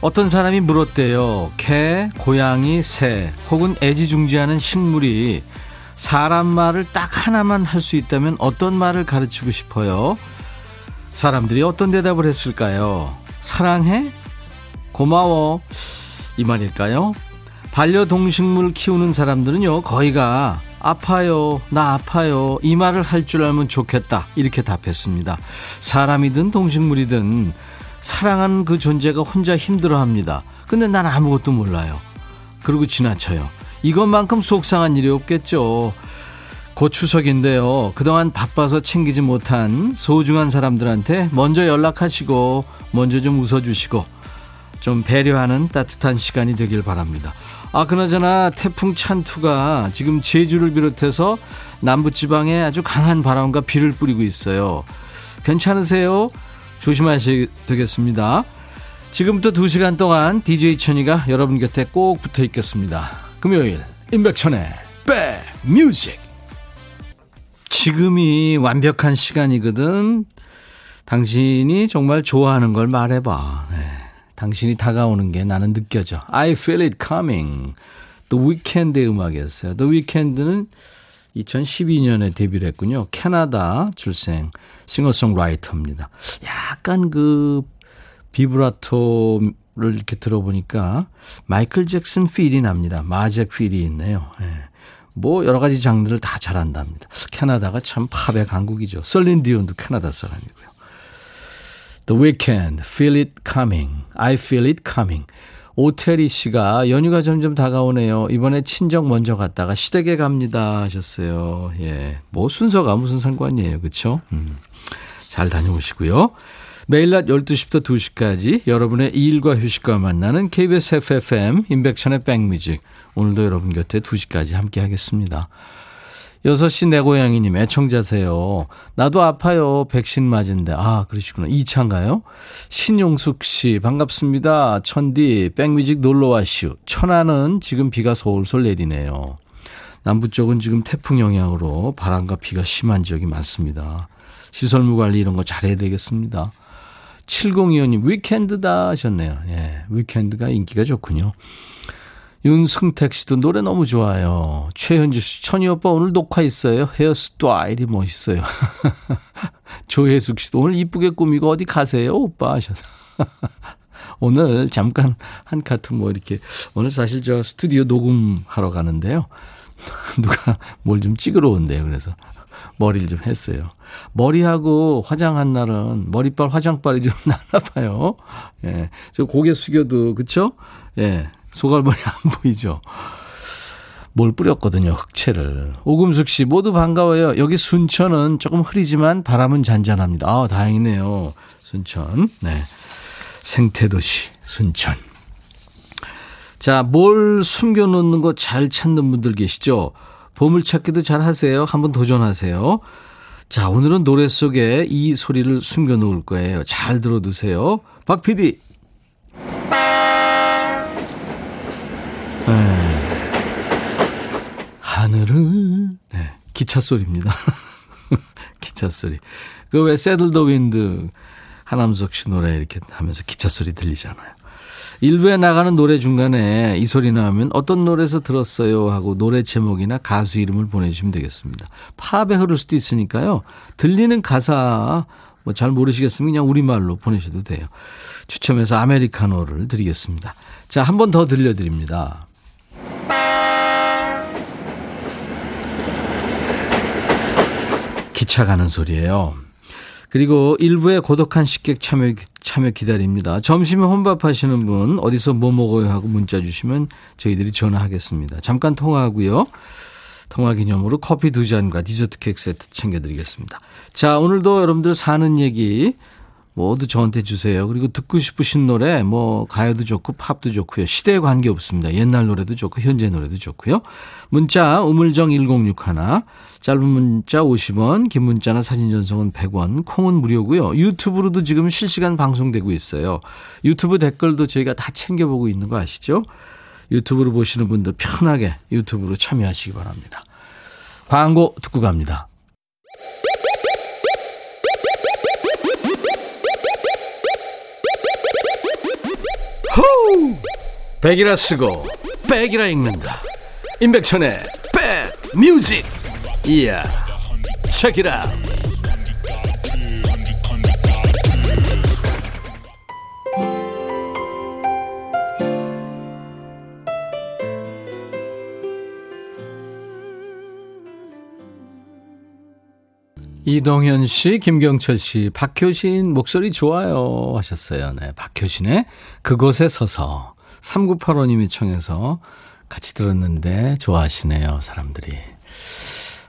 어떤 사람이 물었대요. 개, 고양이, 새 혹은 애지중지하는 식물이 사람 말을 딱 하나만 할 수 있다면 어떤 말을 가르치고 싶어요? 사람들이 어떤 대답을 했을까요? 사랑해? 고마워. 이 말일까요? 반려동식물 키우는 사람들은요 거의가 아파요 나 아파요 이 말을 할 줄 알면 좋겠다. 이렇게 답했습니다. 사람이든 동식물이든 사랑하는 그 존재가 혼자 힘들어 합니다 근데 난 아무것도 몰라요 그리고 지나쳐요 이것만큼 속상한 일이 없겠죠 곧 추석인데요 그동안 바빠서 챙기지 못한 소중한 사람들한테 먼저 연락하시고 먼저 좀 웃어주시고 좀 배려하는 따뜻한 시간이 되길 바랍니다. 아, 그나저나 태풍 찬투가 지금 제주를 비롯해서 남부지방에 아주 강한 바람과 비를 뿌리고 있어요. 괜찮으세요? 조심하셔야 되겠습니다. 지금부터 2시간 동안 DJ 천이가 여러분 곁에 꼭 붙어 있겠습니다. 금요일, 임백천의 백뮤직. 지금이 완벽한 시간이거든. 당신이 정말 좋아하는 걸 말해봐. 네. 당신이 다가오는 게 나는 느껴져. I feel it coming. The Weeknd의 음악이었어요. The Weeknd는 2012년에 데뷔를 했군요. 캐나다 출생 싱어송라이터입니다. 약간 그 비브라토를 이렇게 들어보니까 마이클 잭슨 feel이 납니다. 마잭 feel이 있네요. 예. 뭐 여러 가지 장르를 다 잘한답니다. 캐나다가 참 팝의 강국이죠. 셀린 디온도 캐나다 사람이고요. The Weeknd, Feel It Coming, I Feel It Coming. 오태리 씨가 연휴가 점점 다가오네요. 이번에 친정 먼저 갔다가 시댁에 갑니다 하셨어요. 예. 뭐 순서가 무슨 상관이에요. 그렇죠? 음. 잘 다녀오시고요. 매일 낮 12시부터 2시까지 여러분의 일과 휴식과 만나는 KBS FFM 인백천의 백뮤직. 오늘도 여러분 곁에 2시까지 함께 하겠습니다. 6시 내 고양이님 애청자세요. 나도 아파요. 백신 맞은데. 아, 그러시구나. 이차인가요? 신용숙 씨, 반갑습니다. 천디, 백뮤직 놀러와슈. 천안은 지금 비가 솔솔 내리네요. 남부 쪽은 지금 태풍 영향으로 바람과 비가 심한 지역이 많습니다. 시설물 관리 이런 거 잘해야 되겠습니다. 7025님, 위켄드다 하셨네요. 예, 위켄드가 인기가 좋군요. 윤승택 씨도 노래 너무 좋아요. 최현주 씨, 천희 오빠 오늘 녹화 있어요. 헤어스타일이 멋있어요. 조혜숙 씨도 오늘 이쁘게 꾸미고 어디 가세요, 오빠 하셔서. 오늘 잠깐 한 카트 뭐 이렇게 오늘 사실 저 스튜디오 녹음하러 가는데요. 누가 뭘 좀 찍으러 온대요. 그래서 머리를 좀 했어요. 머리하고 화장한 날은 머리빨 화장빨이 좀 나나 봐요. 예. 저 고개 숙여도 그쵸? 예. 소갈머리 안 보이죠? 뭘 뿌렸거든요, 흑채를. 오금숙 씨, 모두 반가워요. 여기 순천은 조금 흐리지만 바람은 잔잔합니다. 아, 다행이네요. 순천. 네. 생태도시, 순천. 자, 뭘 숨겨 놓는 거 잘 찾는 분들 계시죠? 보물 찾기도 잘 하세요. 한번 도전하세요. 자, 오늘은 노래 속에 이 소리를 숨겨 놓을 거예요. 잘 들어 두세요. 박 PD. 네. 하늘을 네, 기차 소리입니다. 기차 소리. 그왜 새들 더 윈드 하남석 씨 노래 이렇게 하면서 기차 소리 들리잖아요. 일부에 나가는 노래 중간에 이 소리 나오면 어떤 노래에서 들었어요 하고 노래 제목이나 가수 이름을 보내주시면 되겠습니다. 팝에 흐를 수도 있으니까요. 들리는 가사 뭐 잘 모르시겠으면 그냥 우리말로 보내셔도 돼요. 추첨해서 아메리카노를 드리겠습니다. 자, 한 번 더 들려드립니다. 기차 가는 소리예요. 그리고 일부의 고독한 식객 참여, 참여 기다립니다. 점심에 혼밥 하시는 분 어디서 뭐 먹어요 하고 문자 주시면 저희들이 전화하겠습니다. 잠깐 통화하고요. 통화 기념으로 커피 두 잔과 디저트 케이크 세트 챙겨드리겠습니다. 자, 오늘도 여러분들 사는 얘기 모두 저한테 주세요. 그리고 듣고 싶으신 노래 뭐 가요도 좋고 팝도 좋고요. 시대에 관계없습니다. 옛날 노래도 좋고 현재 노래도 좋고요. 문자 우물정 1061 짧은 문자 50원 긴 문자나 사진 전송은 100원 콩은 무료고요. 유튜브로도 지금 실시간 방송되고 있어요. 유튜브 댓글도 저희가 다 챙겨보고 있는 거 아시죠? 유튜브로 보시는 분들 편하게 유튜브로 참여하시기 바랍니다. 광고 듣고 갑니다. 호우! 백이라 쓰고 백이라 읽는다. 임백천의 백 뮤직. 이야. 책이라. 이동현 씨, 김경철 씨, 박효신 목소리 좋아요 하셨어요. 네, 박효신의 그곳에 서서 3985님이 청해서 같이 들었는데 좋아하시네요, 사람들이.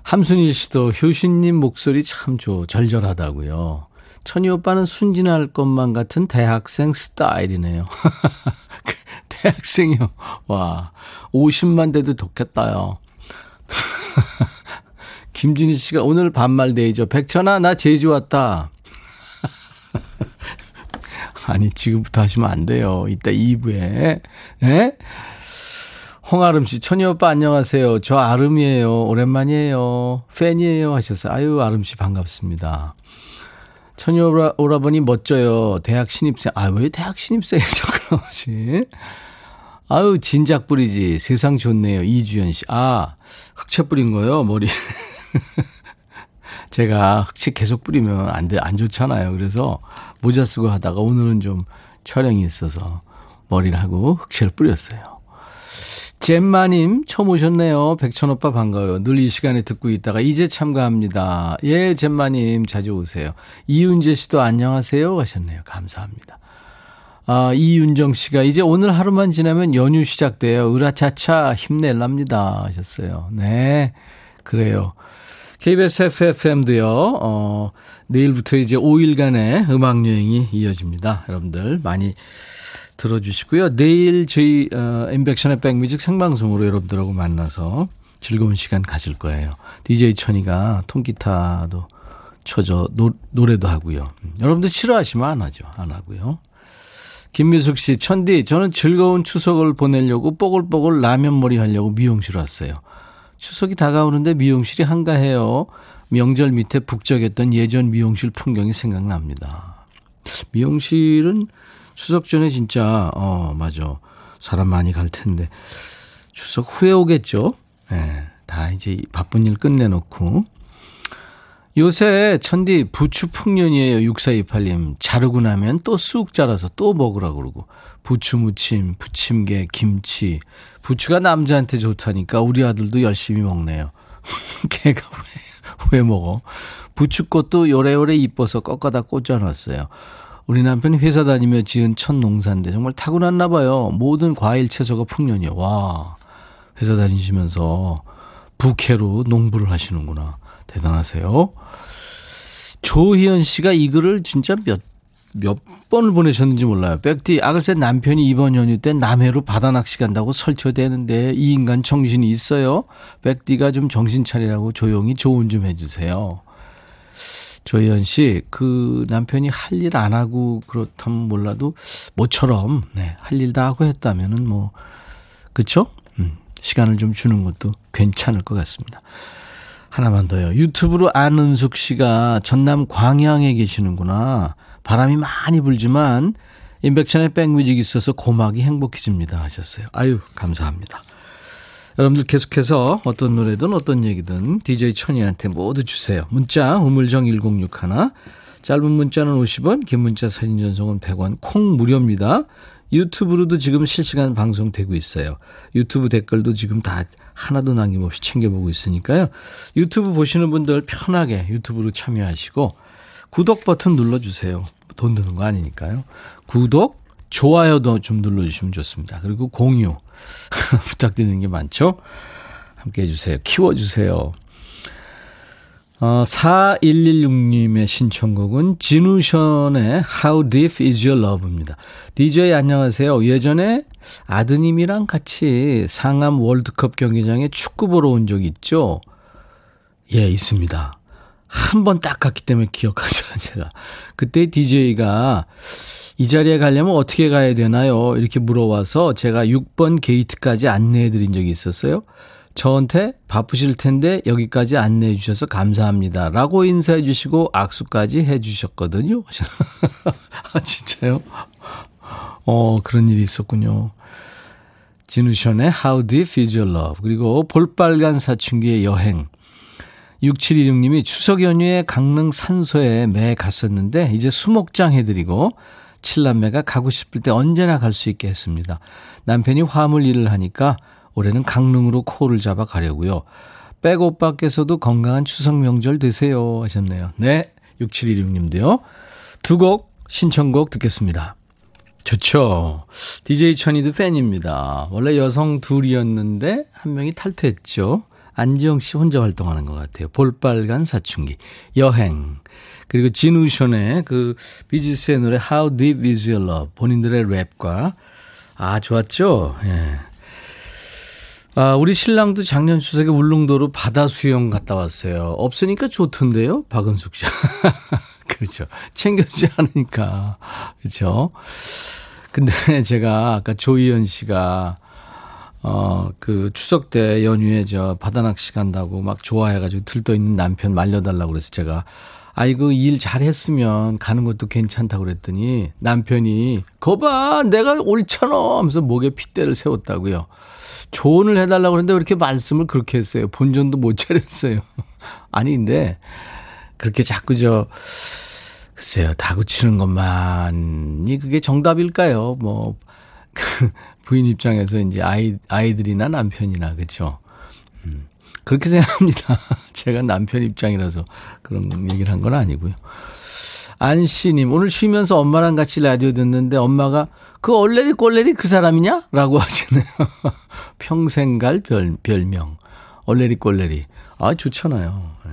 함순일 씨도 효신님 목소리 참 좋, 절절하다고요. 천희 오빠는 순진할 것만 같은 대학생 스타일이네요. 대학생이요. 와, 50만 대도 좋겠다요. 김진희 씨가 오늘 반말 데이죠. 백천아, 나 제주 왔다. 아니, 지금부터 하시면 안 돼요. 이따 2부에. 예? 홍아름 씨, 천희 오빠 안녕하세요. 저 아름이에요. 오랜만이에요. 팬이에요. 하셨어요. 아유, 아름 씨 반갑습니다. 천희 오라, 오라버니 멋져요. 대학 신입생. 아, 왜 대학 신입생이 자꾸 나오지? 아유, 진작 뿌리지. 세상 좋네요. 이주연 씨. 아, 흑채 뿌린 거요, 머리. 제가 흑채 계속 뿌리면 안 돼, 안 좋잖아요. 그래서 모자 쓰고 하다가 오늘은 좀 촬영이 있어서 머리를 하고 흑채를 뿌렸어요. 잼마님, 처음 오셨네요. 백천오빠 반가워요. 늘 이 시간에 듣고 있다가 이제 참가합니다. 예, 잼마님, 자주 오세요. 이윤재 씨도 안녕하세요. 하셨네요. 감사합니다. 아, 이윤정 씨가 이제 오늘 하루만 지나면 연휴 시작돼요. 으라차차 힘낼랍니다. 하셨어요. 네, 그래요. KBS FFM도요, 어, 내일부터 이제 5일간의 음악여행이 이어집니다. 여러분들 많이 들어주시고요. 내일 저희, 어, 임백천의 백뮤직 생방송으로 여러분들하고 만나서 즐거운 시간 가질 거예요. DJ 천이가 통기타도 쳐줘, 노, 노래도 하고요. 여러분들 싫어하시면 안 하죠. 안 하고요. 김미숙 씨, 천디, 저는 즐거운 추석을 보내려고 뽀글뽀글 라면 머리 하려고 미용실 왔어요. 추석이 다가오는데 미용실이 한가해요. 명절 밑에 북적였던 예전 미용실 풍경이 생각납니다. 미용실은 추석 전에 진짜, 어, 맞아. 사람 많이 갈 텐데. 추석 후에 오겠죠? 예, 네, 다 이제 바쁜 일 끝내놓고. 요새 천디 부추 풍년이에요. 6428님. 자르고 나면 또 쑥 자라서 또 먹으라 그러고. 부추 무침, 부침개, 김치. 부추가 남자한테 좋다니까 우리 아들도 열심히 먹네요. 걔가 왜, 왜 먹어? 부추꽃도 요래요래 이뻐서 꺾어다 꽂아놨어요. 우리 남편이 회사 다니며 지은 첫 농사인데 정말 타고났나 봐요. 모든 과일 채소가 풍년이요. 와, 회사 다니시면서 부캐로 농부를 하시는구나. 대단하세요. 조희연 씨가 이 글을 진짜 몇, 몇 번을 보내셨는지 몰라요. 백디, 아, 글쎄 남편이 이번 연휴 때 남해로 바다 낚시 간다고 설쳐대는데 이 인간 정신이 있어요? 백디가 좀 정신 차리라고 조용히 조언 좀 해주세요. 조희연 씨, 그 남편이 할 일 안 하고 그렇다면 몰라도 모처럼, 네, 할 일 다 하고 했다면은 뭐, 그쵸? 음, 시간을 좀 주는 것도 괜찮을 것 같습니다. 하나만 더요. 유튜브로 안은숙 씨가 전남 광양에 계시는구나. 바람이 많이 불지만 임백천의 백뮤직 있어서 고막이 행복해집니다 하셨어요. 아유 감사합니다. 여러분들 계속해서 어떤 노래든 어떤 얘기든 DJ 천이한테 모두 주세요. 문자 우물정 1061 짧은 문자는 50원 긴 문자 사진 전송은 100원 콩 무료입니다. 유튜브로도 지금 실시간 방송되고 있어요. 유튜브 댓글도 지금 다 하나도 남김없이 챙겨보고 있으니까요. 유튜브 보시는 분들 편하게 유튜브로 참여하시고 구독 버튼 눌러주세요. 돈 드는 거 아니니까요. 구독, 좋아요도 좀 눌러주시면 좋습니다. 그리고 공유 부탁드리는 게 많죠. 함께 해주세요. 키워주세요. 어, 4116님의 신청곡은 진우션의 How Deep Is Your Love입니다. DJ 안녕하세요. 예전에 아드님이랑 같이 상암 월드컵 경기장에 축구 보러 온 적 있죠? 예, 있습니다. 한 번 딱 갔기 때문에 기억하죠, 제가. 그때 DJ가 이 자리에 가려면 어떻게 가야 되나요? 이렇게 물어와서 제가 6번 게이트까지 안내해 드린 적이 있었어요. 저한테 바쁘실 텐데 여기까지 안내해 주셔서 감사합니다. 라고 인사해 주시고 악수까지 해 주셨거든요. 아, 진짜요? 어, 그런 일이 있었군요. 진우션의 How Deep Your Love 그리고 볼빨간 사춘기의 여행 6716님이 추석 연휴에 강릉 산소에 매 갔었는데 이제 수목장 해드리고 칠남매가 가고 싶을 때 언제나 갈 수 있게 했습니다. 남편이 화물 일을 하니까 올해는 강릉으로 코를 잡아 가려고요. 백 오빠께서도 건강한 추석 명절 되세요 하셨네요. 네, 6716님도요. 두 곡 신청곡 듣겠습니다. 좋죠. DJ 천이도 팬입니다. 원래 여성 둘이었는데 한 명이 탈퇴했죠. 안지영 씨 혼자 활동하는 것 같아요. 볼빨간 사춘기, 여행, 그리고 진우션의 그 비지스의 노래 How Deep Is Your Love 본인들의 랩과 아 좋았죠. 예. 아, 우리 신랑도 작년 추석에 울릉도로 바다 수영 갔다 왔어요. 없으니까 좋던데요, 박은숙 씨. 그렇죠. 챙겨주지 않으니까. 그렇죠. 근데 제가 아까 조희연 씨가 어, 그 추석 때 연휴에 저 바다 낚시 간다고 막 좋아해가지고 들떠 있는 남편 말려달라고 그래서 제가 아이고 일 잘했으면 가는 것도 괜찮다고 그랬더니 남편이 거봐 내가 옳잖아 하면서 목에 핏대를 세웠다고요. 조언을 해달라고 그랬는데 왜 이렇게 말씀을 그렇게 했어요. 본전도 못 차렸어요. 아니 근데 그렇게 자꾸 저 글쎄요 다구치는 것만이 그게 정답일까요? 뭐 부인 입장에서 이제 아이 아이들이나 남편이나 그렇죠. 음, 그렇게 생각합니다. 제가 남편 입장이라서 그런 얘기를 한 건 아니고요. 안씨님 오늘 쉬면서 엄마랑 같이 라디오 듣는데 엄마가 그 얼레리 꼴레리 그 사람이냐? 라고 하시네요. 평생 갈 별, 별명. 얼레리 꼴레리. 아, 좋잖아요. 네.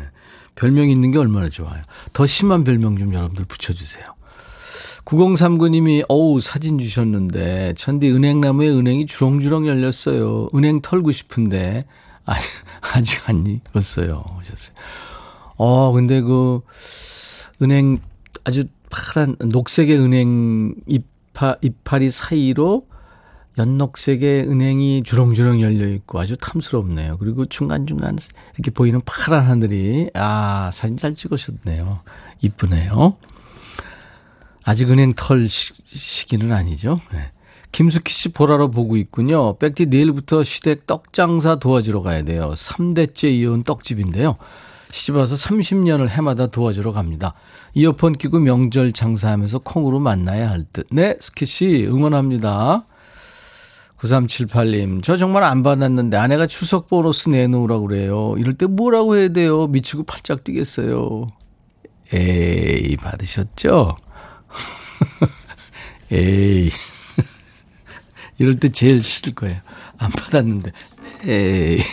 별명 있는 게 얼마나 좋아요. 더 심한 별명 좀 여러분들 붙여주세요. 9039님이 어우 사진 주셨는데 천디 은행나무에 은행이 주렁주렁 열렸어요. 은행 털고 싶은데 아, 아직 안 익었어요. 하셨어요. 어 근데 그 은행 아주 파란 녹색의 은행 잎파, 잎파리 사이로 연녹색의 은행이 주렁주렁 열려 있고 아주 탐스럽네요. 그리고 중간중간 이렇게 보이는 파란 하늘이 아 사진 잘 찍으셨네요. 이쁘네요. 아직 은행 털 시 기는 아니죠. 네. 김숙희 씨 보라로 보고 있군요. 백디 내일부터 시댁 떡 장사 도와주러 가야 돼요. 3대째 이어온 떡집인데요. 시집 와서 30년을 해마다 도와주러 갑니다. 이어폰 끼고 명절 장사하면서 콩으로 만나야 할 듯. 네, 스키 씨 응원합니다. 9378님, 저 정말 안 받았는데 아내가 추석 보너스 내놓으라고 그래요. 이럴 때 뭐라고 해야 돼요? 미치고 팔짝 뛰겠어요. 에이, 받으셨죠? 에이. 이럴 때 제일 싫을 거예요. 안 받았는데. 에이.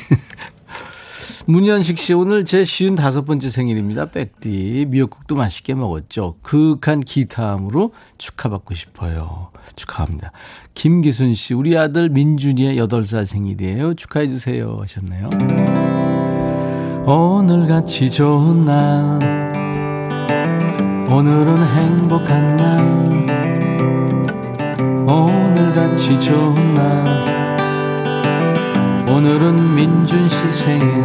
문현식 씨, 오늘 제 쉬운 다섯 번째 생일입니다. 백디. 미역국도 맛있게 먹었죠. 그윽한 기타함으로 축하받고 싶어요. 축하합니다. 김기순 씨, 우리 아들 민준이의 8살 생일이에요. 축하해주세요. 하셨네요. 오늘같이 좋은 날, 오늘은 행복한 날, 오늘같이 좋은 날, 오늘은 민준 씨 생일.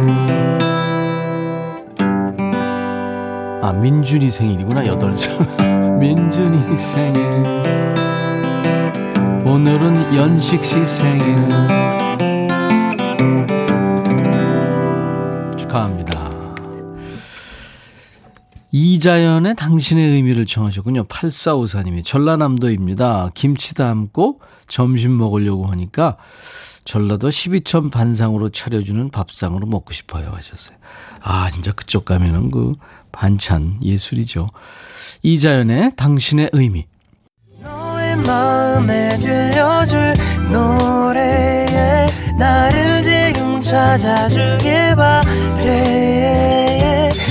아, 민준이 생일이구나, 8살. 민준이 생일. 오늘은 연식 씨 생일. 축하합니다. 이자연의 당신의 의미를 청하셨군요. 8454님이 전라남도입니다. 김치 담고 점심 먹으려고 하니까 전라도 12천 반상으로 차려주는 밥상으로 먹고 싶어요 하셨어요. 아 진짜 그쪽 가면은 그 반찬 예술이죠. 이자연의 당신의 의미. 노래에 나를 지금 찾아주길 바래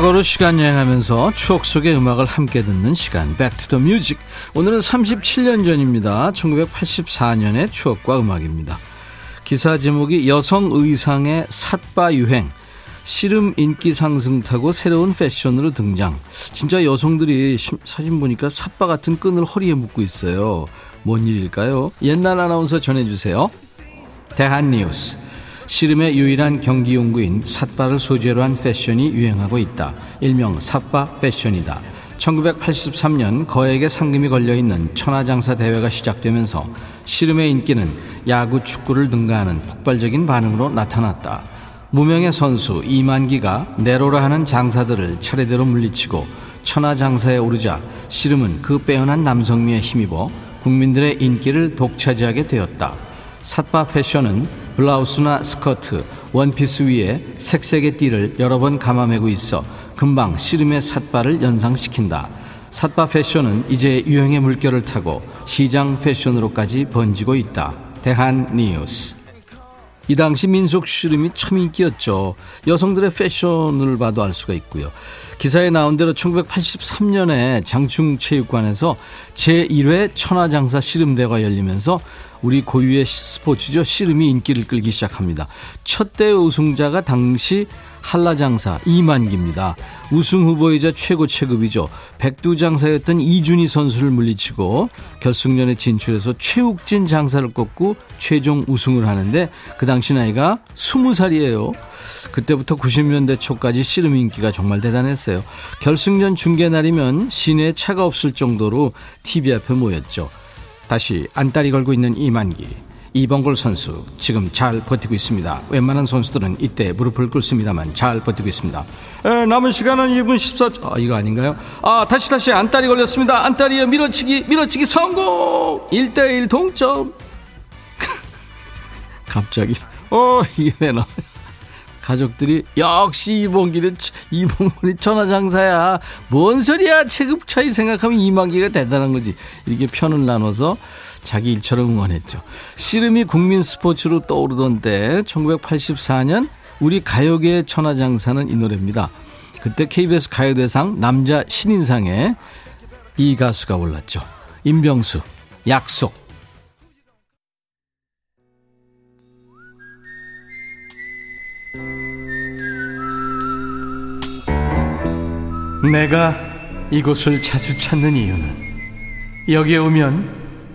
과거로 시간 여행하면서 추억 속의 음악을 함께 듣는 시간. Back to the Music. 오늘은 37년 전입니다. 1984년의 추억과 음악입니다. 기사 제목이 여성 의상의 삿바 유행. 씨름 인기 상승 타고 새로운 패션으로 등장. 진짜 여성들이 시- 사진 보니까 삿바 같은 끈을 허리에 묶고 있어요. 뭔 일일까요? 옛날 아나운서 전해주세요. 대한뉴스 씨름의 유일한 경기 용구인 삿바를 소재로 한 패션이 유행하고 있다. 일명 삿바 패션이다. 1983년 거액의 상금이 걸려 있는 천하장사 대회가 시작되면서 씨름의 인기는 야구, 축구를 능가하는 폭발적인 반응으로 나타났다. 무명의 선수 이만기가 내로라 하는 장사들을 차례대로 물리치고 천하장사에 오르자 씨름은 그 빼어난 남성미에 힘입어 국민들의 인기를 독차지하게 되었다. 삿바 패션은 블라우스나 스커트, 원피스 위에 색색의 띠를 여러 번 감아매고 있어 금방 씨름의 삿바를 연상시킨다. 삿바 패션은 이제 유행의 물결을 타고 시장 패션으로까지 번지고 있다. 대한 뉴스. 이 당시 민속 씨름이 참 인기였죠. 여성들의 패션을 봐도 알 수가 있고요. 기사에 나온 대로 1983년에 장충체육관에서 제1회 천하장사 씨름대가 열리면서 우리 고유의 스포츠죠. 씨름이 인기를 끌기 시작합니다. 첫 대회 우승자가 당시 한라장사 이만기입니다. 우승 후보이자 최고 체급이죠. 백두 장사였던 이준희 선수를 물리치고 결승전에 진출해서 최욱진 장사를 꺾고 최종 우승을 하는데 그 당시 나이가 20살이에요. 그때부터 90년대 초까지 씨름 인기가 정말 대단했어요. 결승전 중계 날이면 시내에 차가 없을 정도로 TV 앞에 모였죠. 다시 안달이 걸고 있는 이만기. 이범골 선수 지금 잘 버티고 있습니다. 웬만한 선수들은 이때 무릎을 꿇습니다만 잘 버티고 있습니다. 에, 남은 시간은 2분 14초. 아, 이거 아닌가요? 아, 다시 다시 안달이 걸렸습니다. 안달이에 밀어치기 밀어치기 성공. 1대1 동점. 갑자기 어, 이게 왜 나? 가족들이 역시 이봉기는 이봉근이 천하장사야. 뭔 소리야? 체급 차이 생각하면 이만기가 대단한 거지. 이렇게 편을 나눠서 자기 일처럼 응원했죠. 씨름이 국민 스포츠로 떠오르던 때 1984년 우리 가요계의 천하장사는 이 노래입니다. 그때 KBS 가요대상 남자 신인상에 이 가수가 올랐죠. 임병수 약속. 내가 이곳을 자주 찾는 이유는 여기에 오면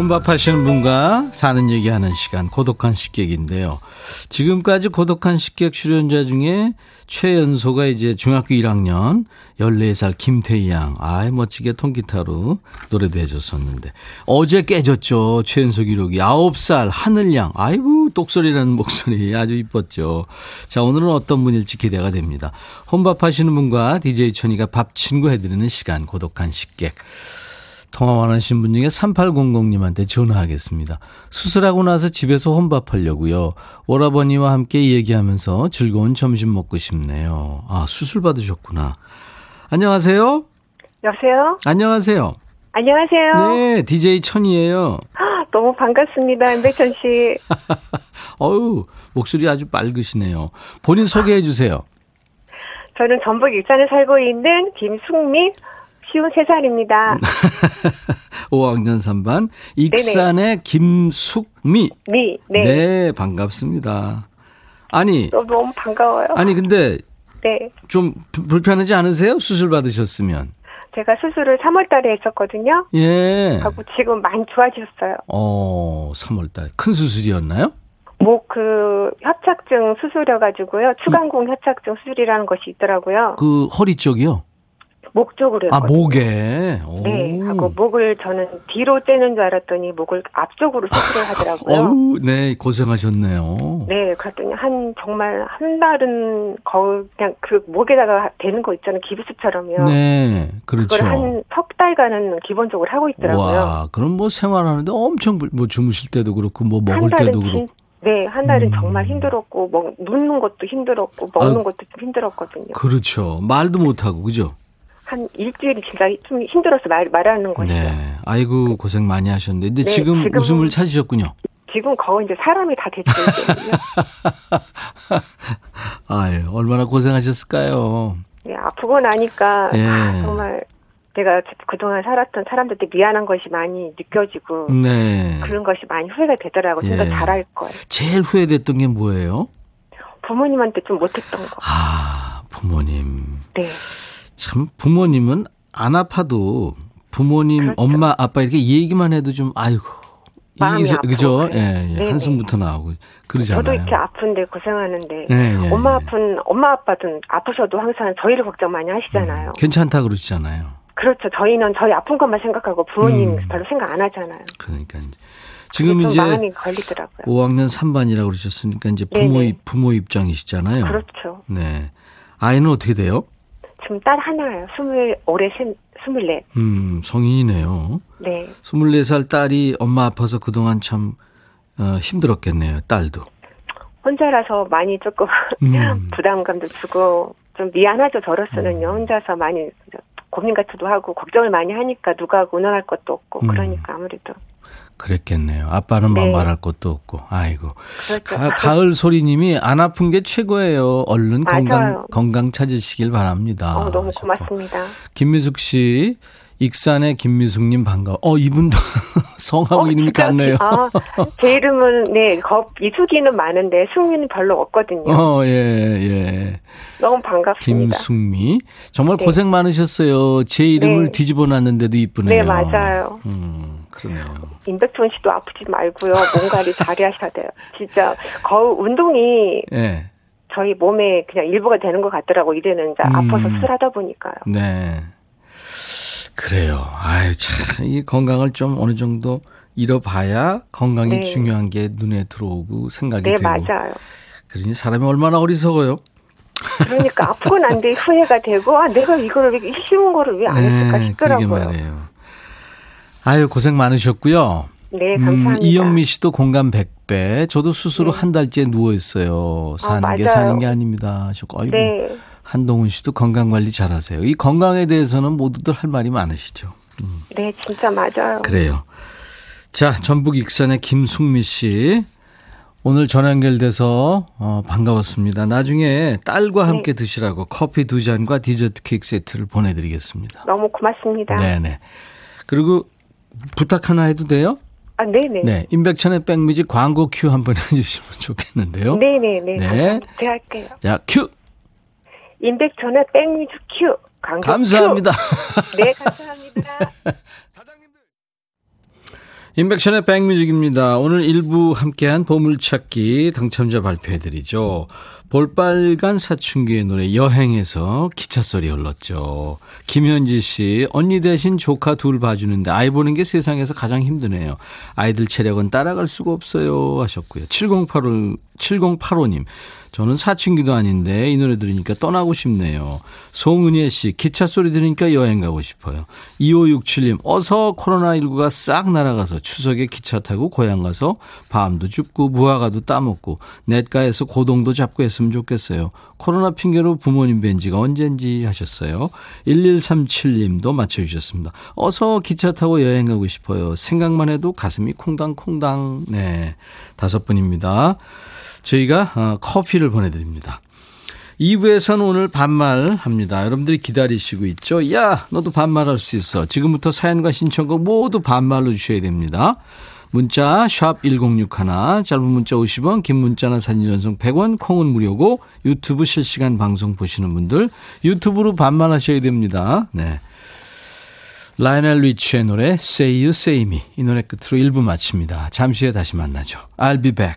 혼밥하시는 분과 사는 얘기하는 시간 고독한 식객인데요. 지금까지 고독한 식객 출연자 중에 최연소가 이제 중학교 1학년 14살 김태희 양. 아이 멋지게 통기타로 노래도 해줬었는데 어제 깨졌죠. 최연소 기록이 9살 하늘 양. 아이고 똑소리라는 목소리 아주 이뻤죠. 자 오늘은 어떤 분일지 기대가 됩니다. 혼밥하시는 분과 DJ 천이가 밥 친구 해드리는 시간 고독한 식객. 통화 원하신 분 중에 3800님한테 전화하겠습니다. 수술하고 나서 집에서 혼밥하려고요. 오라버니와 함께 얘기하면서 즐거운 점심 먹고 싶네요. 아, 수술 받으셨구나. 안녕하세요. 여보세요? 안녕하세요. 안녕하세요. 네, DJ 천이에요. 너무 반갑습니다, 임백천 씨. 어유 목소리 아주 맑으시네요. 본인 소개해 주세요. 저는 전북 익산에 살고 있는 김숙미, 쉬운 3살입니다. 5학년 3반 익산의 김숙미. 미, 네. 네, 반갑습니다. 아니, 너무, 반가워요. 아니 근데 네. 좀 불- 불편하지 않으세요? 수술 받으셨으면. 제가 수술을 3월 달에 했었거든요. 예. 하고 지금 많이 좋아지셨어요. 어, 3월 달. 큰 수술이었나요? 목그 협착증 수술이어가지고요. 추간공 협착증 수술이라는 것이 있더라고요. 그 허리 쪽이요? 목 쪽으로 아, 했거든요. 목에. 오. 네. 하고 목을 저는 뒤로 째는 줄 알았더니 목을 앞쪽으로 수술을 하더라고요. 어우, 네, 고생하셨네요. 네, 그랬더니 한 정말 한 달은 거의 그냥 그 목에다가 대는 거 있잖아요, 기부스처럼요. 네, 그렇죠. 그걸 한석 달간은 기본적으로 하고 있더라고요. 와, 그럼 뭐 생활하는데 엄청 불- 뭐 주무실 때도 그렇고 뭐한 먹을 때도 진- 그렇고. 네, 한 달은 음. 정말 힘들었고 먹 눕는 것도 힘들었고 먹는 아유. 것도 좀 힘들었거든요. 그렇죠. 말도 못 하고 그죠? 한 일주일이 진짜 좀 힘들어서 말 말하는 것이요. 네. 아이고 고생 많이 하셨는데 근데 네, 지금 지금은- 웃음을 찾으셨군요. 지금 거의 이제 사람이 다 됐거든요. 아유, 얼마나 고생하셨을까요? 네, 아프고 나니까 예. 아, 정말 내가 그동안 살았던 사람들한테 미안한 것이 많이 느껴지고 네. 그런 것이 많이 후회가 되더라고. 좀더 예. 잘할 걸. 제일 후회됐던 게 뭐예요? 부모님한테 좀 못했던 거. 아, 부모님. 네. 참 부모님은 안 아파도 부모님, 그렇죠. 엄마, 아빠 이렇게 얘기만 해도 좀 아이고. 마음이 아프고 그죠? 그래요. 예, 예. 네네. 한숨부터 나오고 그러잖아요. 저도 이렇게 아픈데 고생하는데 예, 예, 엄마 예. 아픈 엄마 아빠든 아프셔도 항상 저희를 걱정 많이 하시잖아요. 음, 괜찮다 그러시잖아요. 그렇죠. 저희는 저희 아픈 것만 생각하고 부모님 음. 별로 생각 안 하잖아요. 그러니까 이제 지금 좀 이제 마음이 걸리더라고요. 5학년 3반이라고 그러셨으니까 이제 부모 네네. 입 부모 입장이시잖아요. 그렇죠. 네. 아이는 어떻게 돼요? 지금 딸 하나예요. 스물 올해 세- 스물넷. 음, 성인이네요. 네. 24살 딸이 엄마 아파서 그동안 참 어, 힘들었겠네요. 딸도. 혼자라서 많이 조금 음. 부담감도 주고 좀 미안하죠. 저로서는요. 음. 혼자서 많이 고민 같기도 하고 걱정을 많이 하니까 누가 운원할 것도 없고 음. 그러니까 아무래도 그랬겠네요. 아빠는 뭐 네. 말할 것도 없고. 아이고. 그렇죠. 가, 가을 소리님이 안 아픈 게 최고예요. 얼른 건강 맞아요. 건강 찾으시길 바랍니다. 어, 너무 하셨고. 고맙습니다. 김미숙 씨, 익산의 김미숙님 반가워. 어 이분도 성하고 어, 이름이 진짜? 같네요. 아, 제 이름은 네, 거, 이숙이는 많은데 숙미는 별로 없거든요. 어, 예, 예. 너무 반갑습니다. 김숙미. 정말 네. 고생 많으셨어요. 제 이름을 네. 뒤집어 놨는데도 이쁘네요. 네, 맞아요. 음, 그러네요. 임백천 씨도 아프지 말고요. 몸 관리 잘 하셔야 돼요. 진짜 거의 운동이 예. 저희 몸에 그냥 일부가 되는 것 같더라고. 이제는 이제 음. 아파서 수술하다 보니까요. 네. 그래요. 아유, 참, 이 건강을 좀 어느 정도 잃어봐야 건강이 네. 중요한 게 눈에 들어오고 생각이 네, 되고. 맞아요. 그러니 사람이 얼마나 어리석어요. 그러니까 아프고 난 뒤에 후회가 되고 아 내가 이거를 왜 쉬운 거를 왜 안 했을까 네, 그게 싶더라고요. 말이에요. 아유, 고생 많으셨고요. 네, 음, 감사합니다. 이영미 씨도 공감 100배. 저도 스스로 네. 아, 한 달째 누워 있어요. 사는 게 맞아요. 사는 게 아닙니다. 하셨고, 아이고. 네. 한동훈 씨도 건강 관리 잘하세요. 이 건강에 대해서는 모두들 할 말이 많으시죠. 네, 진짜 맞아요. 그래요. 자, 전북 익산의 김숙미 씨. 오늘 전화 연결돼서 어, 반가웠습니다. 나중에 딸과 네. 함께 드시라고 커피 두 잔과 디저트 케이크 세트를 보내드리겠습니다. 너무 고맙습니다. 네네. 그리고 부탁 하나 해도 돼요? 아, 네네. 네. 임백천의 백뮤직 광고 큐 한번 해주시면 좋겠는데요. 네네네. 네. 제가 할게요. 자, 큐! 임백천의 백뮤직 큐. 광고 감사합니다. 큐. 네, 감사합니다. 인백션의 백뮤직입니다. 오늘 일부 함께한 보물찾기 당첨자 발표해드리죠. 볼빨간 사춘기의 노래 여행에서 기차 소리 흘렀죠. 김현지 씨, 언니 대신 조카 둘 봐주는데 아이 보는 게 세상에서 가장 힘드네요. 아이들 체력은 따라갈 수가 없어요. 하셨고요. 7085, 7085님, 저는 사춘기도 아닌데 이 노래 들으니까 떠나고 싶네요. 송은예 씨, 기차 소리 들으니까 여행 가고 싶어요. 2567님, 어서 코로나19가 싹 날아가서 추석에 기차 타고 고향 가서 밤도 춥고 무화과도 따먹고 냇가에서 고동도 잡고 했으면 좋겠어요. 코로나 핑계로 부모님 뵌 지가 언젠지 하셨어요. 1137님도 맞춰주셨습니다. 어서 기차 타고 여행 가고 싶어요. 생각만 해도 가슴이 콩당콩당. 네. 다섯 분입니다. 저희가 어, 커피를 보내드립니다. 2부에서는 오늘 반말합니다. 여러분들이 기다리시고 있죠? 야, 너도 반말할 수 있어. 지금부터 사연과 신청곡 모두 반말로 주셔야 됩니다. 문자 1061, 짧은 문자 50원, 긴 문자나 사진 전송 100원, 콩은 무료고 유튜브 실시간 방송 보시는 분들 유튜브로 반말하셔야 됩니다. 네. 라이넬 리치의 노래 Say You Say Me 이 노래 끝으로 1부 마칩니다. 잠시 후에 다시 만나죠. I'll be back.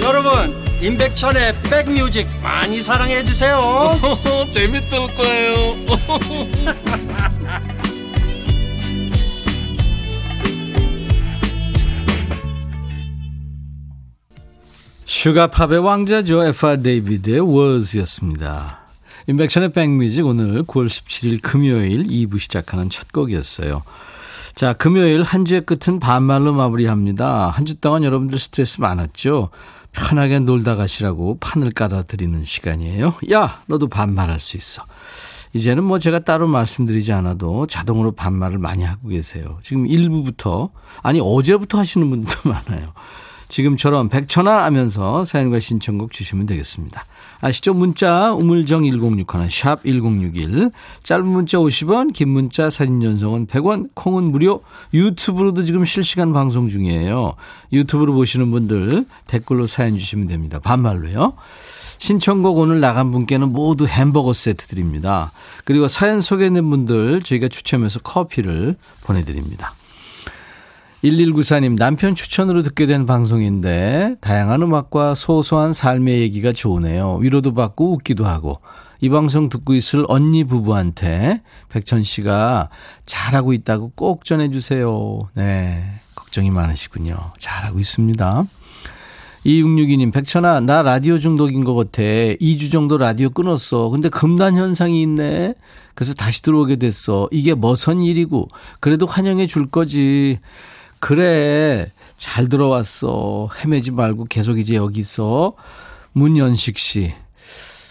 여러분 임백천의 백뮤직 많이 사랑해 주세요 재밌을 거예요 sugar pop의 왕자죠 FR 데이비드의 Words였습니다 임백천의 백뮤직 오늘 9월 17일 금요일 2부 시작하는 첫 곡이었어요 자, 금요일 한 주의 끝은 반말로 마무리합니다. 한 주 동안 여러분들 스트레스 많았죠? 편하게 놀다 가시라고 판을 깔아드리는 시간이에요. 야, 너도 반말할 수 있어. 이제는 뭐 제가 따로 말씀드리지 않아도 자동으로 반말을 많이 하고 계세요. 지금 일부부터, 아니, 어제부터 하시는 분들도 많아요. 지금처럼 백천화 하면서 사연과 신청곡 주시면 되겠습니다. 아시죠? 문자 우물정 1061, 샵 1061, 짧은 문자 50원, 긴 문자 사진 전송은 100원, 콩은 무료, 유튜브로도 지금 실시간 방송 중이에요. 유튜브로 보시는 분들 댓글로 사연 주시면 됩니다. 반말로요. 신청곡 오늘 나간 분께는 모두 햄버거 세트 드립니다. 그리고 사연 소개된 분들 저희가 추첨해서 커피를 보내드립니다. 1194님, 남편 추천으로 듣게 된 방송인데, 다양한 음악과 소소한 삶의 얘기가 좋으네요. 위로도 받고 웃기도 하고. 이 방송 듣고 있을 언니 부부한테 백천 씨가 잘하고 있다고 꼭 전해주세요. 네. 걱정이 많으시군요. 잘하고 있습니다. 2662님, 백천아, 나 라디오 중독인 것 같아. 2주 정도 라디오 끊었어. 근데 금단 현상이 있네. 그래서 다시 들어오게 됐어. 이게 뭐선 일이고. 그래도 환영해 줄 거지. 그래. 잘 들어왔어. 헤매지 말고 계속 이제 여기 있어. 문연식 씨.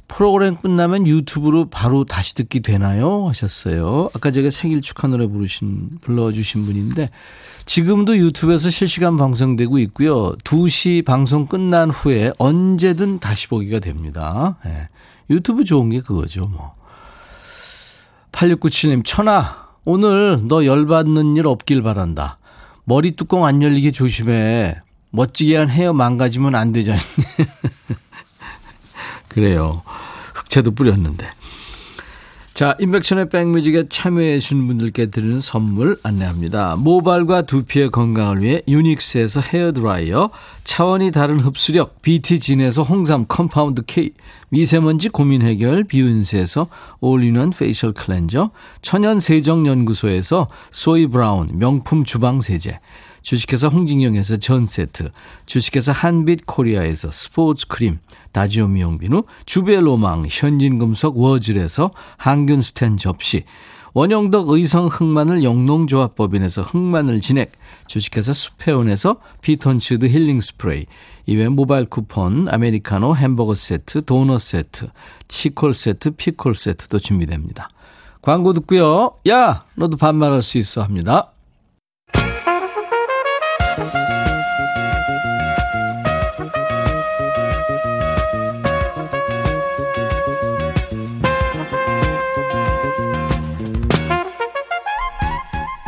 프로그램 끝나면 유튜브로 바로 다시 듣기 되나요? 하셨어요. 아까 제가 생일 축하 노래 부르신, 불러주신 분인데, 지금도 유튜브에서 실시간 방송되고 있고요. 2시 방송 끝난 후에 언제든 다시 보기가 됩니다. 예. 유튜브 좋은 게 그거죠, 뭐. 8697님, 천아, 오늘 너 열받는 일 없길 바란다. 머리 뚜껑 안 열리게 조심해. 멋지게 한 헤어 망가지면 안 되잖니. 그래요. 흑채도 뿌렸는데. 자, 임백천의 백뮤직에 참여해 주신 분들께 드리는 선물 안내합니다. 모발과 두피의 건강을 위해 유닉스에서 헤어드라이어, 차원이 다른 흡수력 BT진에서 홍삼 compound K, 미세먼지 고민 해결 비윤세에서 all-in-one facial cleanser, 천연 세정 연구소에서 소이 브라운 명품 주방 세제, 주식회사 홍진경에서 전 세트, 주식회사 한빛 코리아에서 스포츠 크림, 다지오 미용비누, 주베로망, 현진금속 워즐에서 항균 스텐 접시, 원영덕 의성 흑마늘 영농조합법인에서 흑마늘 진액, 주식회사 수페온에서 피톤치드 힐링 스프레이, 이외 모바일 쿠폰, 아메리카노 햄버거 세트, 도넛 세트, 치콜 세트, 피콜 세트도 준비됩니다. 광고 듣고요. 야, 너도 반말할 수 있어 합니다.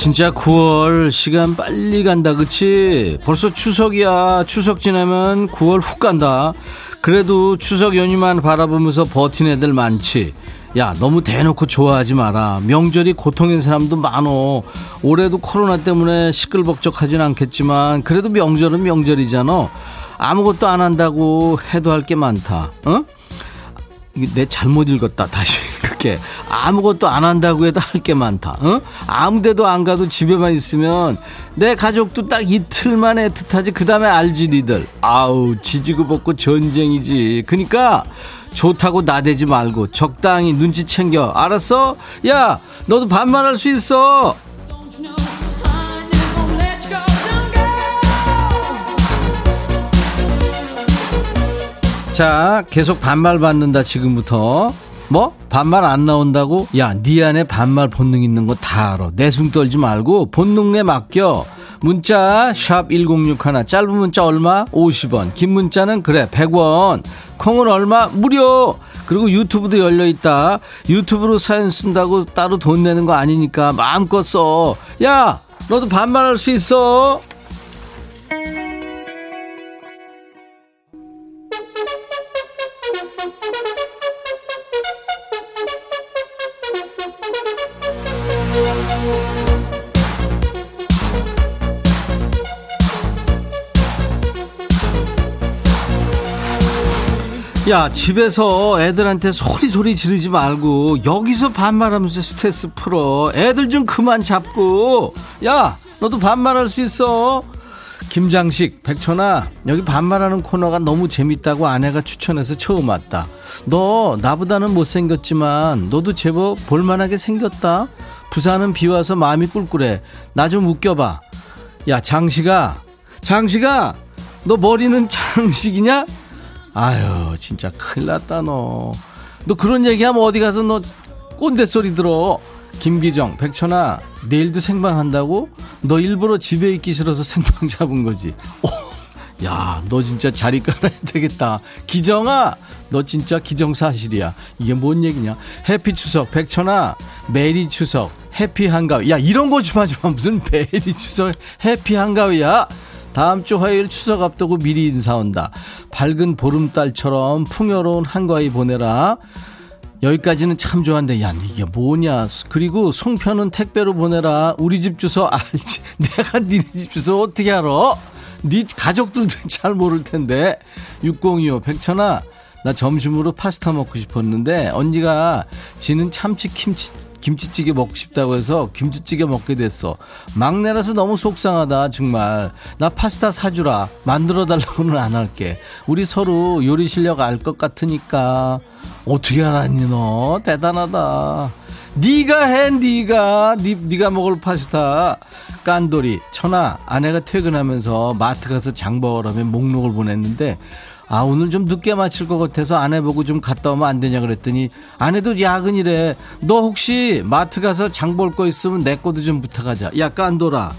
진짜 9월 시간 빨리 간다 그치? 벌써 추석이야. 추석 지나면 9월 훅 간다. 그래도 추석 연휴만 바라보면서 버틴 애들 많지. 야 너무 대놓고 좋아하지 마라. 명절이 고통인 사람도 많어. 올해도 코로나 때문에 시끌벅적하진 않겠지만 그래도 명절은 명절이잖아. 아무것도 안 한다고 해도 할 게 많다. 어? 내 잘못 읽었다 다시 그게 아무것도 안 한다고 해도 할 게 많다 어? 아무 데도 안 가도 집에만 있으면 내 가족도 딱 이틀만 애틋하지 그 다음에 알지 니들 아우 지지고 볶고 전쟁이지 그니까 좋다고 나대지 말고 적당히 눈치 챙겨 알았어? 야 너도 반말할 수 있어 자, 계속 반말 받는다 지금부터. 뭐? 반말 안 나온다고? 야, 네 안에 반말 본능 있는 거 다 알아. 내숭 떨지 말고 본능에 맡겨. 문자 샵 1061, 짧은 문자 얼마? 50원. 긴 문자는 그래 100원. 콩은 얼마? 무료. 그리고 유튜브도 열려 있다. 유튜브로 사연 쓴다고 따로 돈 내는 거 아니니까 마음껏 써. 야, 너도 반말할 수 있어. 야 집에서 애들한테 소리 소리 지르지 말고 여기서 반말하면서 스트레스 풀어. 애들 좀 그만 잡고. 야 너도 반말할 수 있어. 김장식 백천아 여기 반말하는 코너가 너무 재밌다고 아내가 추천해서 처음 왔다. 너 나보다는 못생겼지만 너도 제법 볼만하게 생겼다. 부산은 비 와서 마음이 꿀꿀해. 나 좀 웃겨봐. 야 장식아. 장식아 너 머리는 장식이냐 아유 진짜 큰일 났다 너. 너 그런 얘기하면 어디 가서 너 꼰대 소리 들어. 김기정, 백천아, 내일도 생방 한다고? 너 일부러 집에 있기 싫어서 생방 잡은 거지. 오, 야, 너 진짜 자리 깔아야 되겠다. 기정아, 너 진짜 기정사실이야. 이게 뭔 얘기냐? 해피 추석, 백천아, 메리 추석, 해피 한가위. 야, 이런 거 좀 하지 마. 무슨 메리 추석, 해피 한가위야. 다음 주 화요일 추석 앞두고 미리 인사 온다. 밝은 보름달처럼 풍요로운 한가위 보내라. 여기까지는 참 좋았는데 야 이게 뭐냐. 그리고 송편은 택배로 보내라. 우리 집 주소 알지? 내가 니네 집 주소 어떻게 알아? 네 가족들도 잘 모를 텐데. 6025 백천아 나 점심으로 파스타 먹고 싶었는데 언니가 지는 참치 김치 김치찌개 먹고 싶다고 해서 김치찌개 먹게 됐어. 막내라서 너무 속상하다, 정말. 나 파스타 사주라. 만들어 달라고는 안 할게. 우리 서로 요리 실력 알 것 같으니까. 어떻게 알았니, 너? 대단하다. 네가 해. 네, 네가 먹을 파스타. 깐돌이, 천아, 아내가 퇴근하면서 마트 가서 장 먹으라며 목록을 보냈는데 아 오늘 좀 늦게 마칠 것 같아서 아내 보고 좀 갔다 오면 안 되냐 그랬더니 아내도 야근이래. 너 혹시 마트 가서 장 볼 거 있으면 내 것도 좀 부탁하자. 야 깐돌아.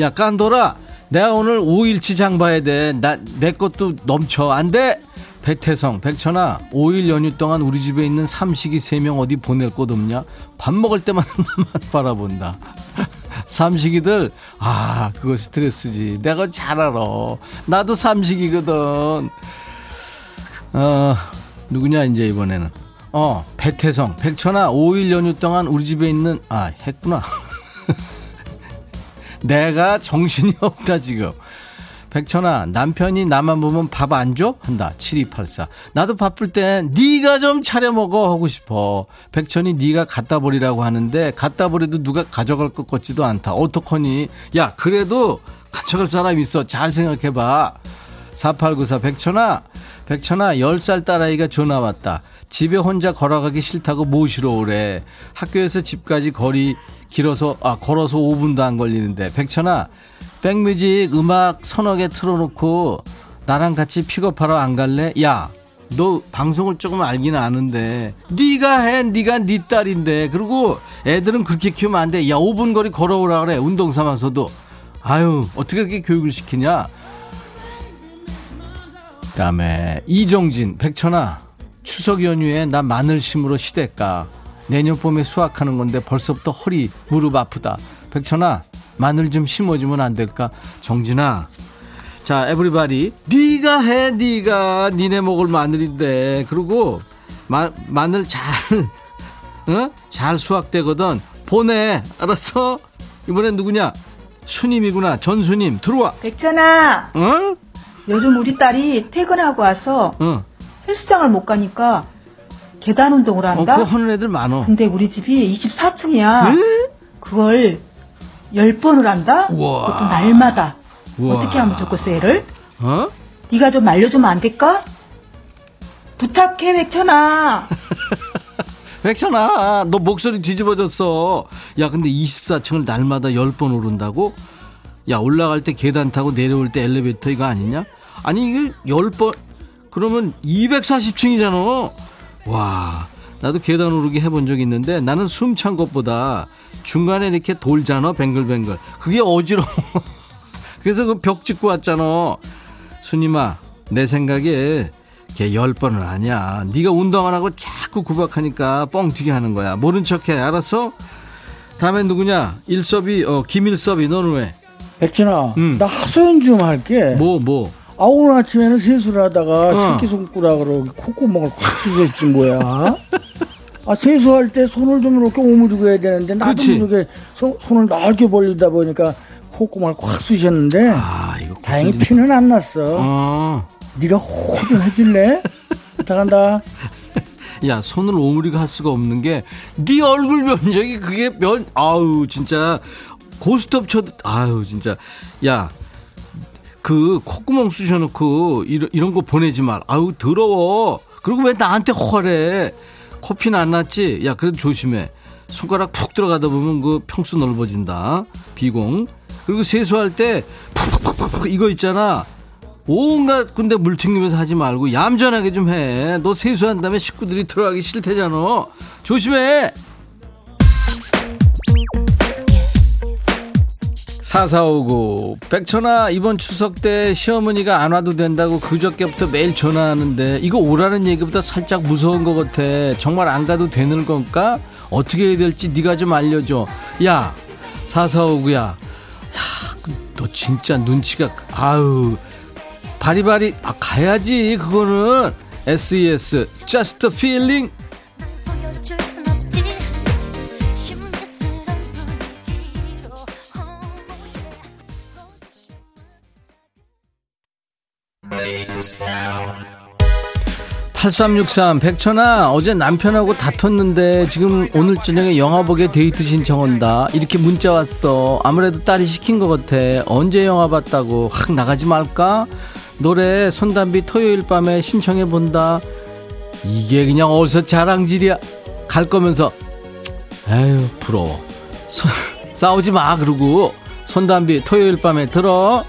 야 깐돌아. 내가 오늘 5일치 장 봐야 돼나 내 것도 넘쳐. 안돼? 백태성 백천아. 5일 연휴 동안 우리 집에 있는 삼식이 3명 어디 보낼 곳 없냐? 밥 먹을 때만 나만 바라본다. 삼식이들 아 그거 스트레스지. 내가 잘 알아. 나도 삼식이거든 어, 누구냐, 이제 이번에는. 어, 백태성. 백천아, 5일 연휴 동안 우리 집에 있는, 아, 했구나. 내가 정신이 없다, 지금. 백천아, 남편이 나만 보면 밥 안 줘? 한다. 7284. 나도 바쁠 땐 네가 좀 차려 먹어 하고 싶어. 백천이 네가 갖다 버리라고 하는데 갖다 버려도 누가 가져갈 것 같지도 않다. 어떡하니? 야, 그래도 가져갈 사람 있어. 잘 생각해 봐. 4894 백천아 백천아 10살 딸아이가 전화 왔다. 집에 혼자 걸어가기 싫다고 모시러 오래. 학교에서 집까지 거리 길어서 아 걸어서 5분도 안 걸리는데. 백천아 백뮤직 음악 서너 개 틀어놓고 나랑 같이 픽업하러 안 갈래? 야. 너 방송을 조금 알긴 아는데. 네가 해. 네가 네 딸인데. 그리고 애들은 그렇게 키우면 안 돼. 야 5분 거리 걸어오라 그래. 운동 삼아서도. 아유 어떻게 그렇게 교육을 시키냐 그다음에 이정진 백천아 추석 연휴에 나 마늘 심으러 시댁 가. 내년 봄에 수확하는 건데 벌써부터 허리 무릎 아프다. 백천아 마늘 좀 심어주면 안 될까? 정진아. 자 에브리바디. 네가 해 네가. 니네 먹을 마늘인데. 그리고 마, 마늘 잘 어? 잘 수확되거든. 보내. 알았어? 이번엔 누구냐? 수님이구나. 전수님 들어와. 백천아, 어? 요즘 우리 딸이 퇴근하고 와서 어. 헬스장을 못 가니까 계단 운동을 어, 한다? 그거 하는 애들 많어. 근데 우리 집이 24층이야. 그걸 10번을 한다? 우와. 그것도 날마다. 우와. 어떻게 하면 좋겠어, 얘를? 어? 네가 좀 알려주면 안 될까? 부탁해, 백천아. 백천아, 너 목소리 뒤집어졌어. 야, 근데 24층을 날마다 10번 오른다고? 야, 올라갈 때 계단 타고 내려올 때 엘리베이터 이거 아니냐? 아니, 이게 10번, 그러면 240층이잖아. 와, 나도 계단 오르기 해본 적 있는데 나는 숨 찬 것보다 중간에 이렇게 돌잖아, 뱅글뱅글. 그게 어지러워. 그래서 그벽 짚고 왔잖아. 순임아, 내 생각에 걔열 번은 아니야. 네가 운동 안 하고 자꾸 구박하니까 뻥튀기 하는 거야. 모른 척해, 알았어? 다음엔 누구냐? 일섭이, 어, 김일섭이, 너는 왜? 백진아, 음. 나 하소연 좀 할게. 뭐, 뭐? 아, 오늘 아침에는 세수를 하다가 어. 새끼 손가락으로 콧구멍을 콱 쑤셨지 뭐야. 아, 세수할 때 손을 좀 이렇게 오므리고 해야 되는데 나도 그치. 모르게 손, 손을 넓게 벌리다 보니까 콧구멍을 콱 쑤셨는데 아, 이거. 다행히 무슨- 피는 안 났어. 어. 네가 호좀 해줄래? 부탁한다. 야, 손을 오므리고 할 수가 없는 게, 네 얼굴 면적이 그게 면, 아우, 진짜, 고스톱 쳐도, 아유, 진짜. 야, 그, 콧구멍 쑤셔놓고, 이런, 이런 거 보내지 말. 아우, 더러워. 그리고 왜 나한테 허래? 코피는 안 났지? 야, 그래도 조심해. 손가락 푹 들어가다 보면 그 평수 넓어진다. 비공. 그리고 세수할 때, 푹푹푹푹 이거 있잖아. 온갖 군데 물 튕기면서 하지 말고 얌전하게 좀 해. 너 세수한 다음에 식구들이 들어가기 싫대잖아. 조심해. 사사오고 백천아 이번 추석 때 시어머니가 안 와도 된다고 그저께부터 매일 전화하는데 이거 오라는 얘기보다 살짝 무서운 것 같아. 정말 안 가도 되는 건가? 어떻게 해야 될지 네가 좀 알려줘. 야 사사오구야. 야, 너 진짜 눈치가 아우 바리바리 아 가야지 그거는. SES Just a Feeling 8363 백천아 어제 남편하고 다퉜는데 지금 오늘 저녁에 영화 보게 데이트 신청한다. 이렇게 문자 왔어. 아무래도 딸이 시킨 것 같아. 언제 영화 봤다고 확 나가지 말까? 노래 손담비 토요일 밤에 신청해 본다. 이게 그냥 어디서 자랑질이야. 갈 거면서. 에휴 부러워. 소, 싸우지 마 그러고. 손담비 토요일 밤에 들어.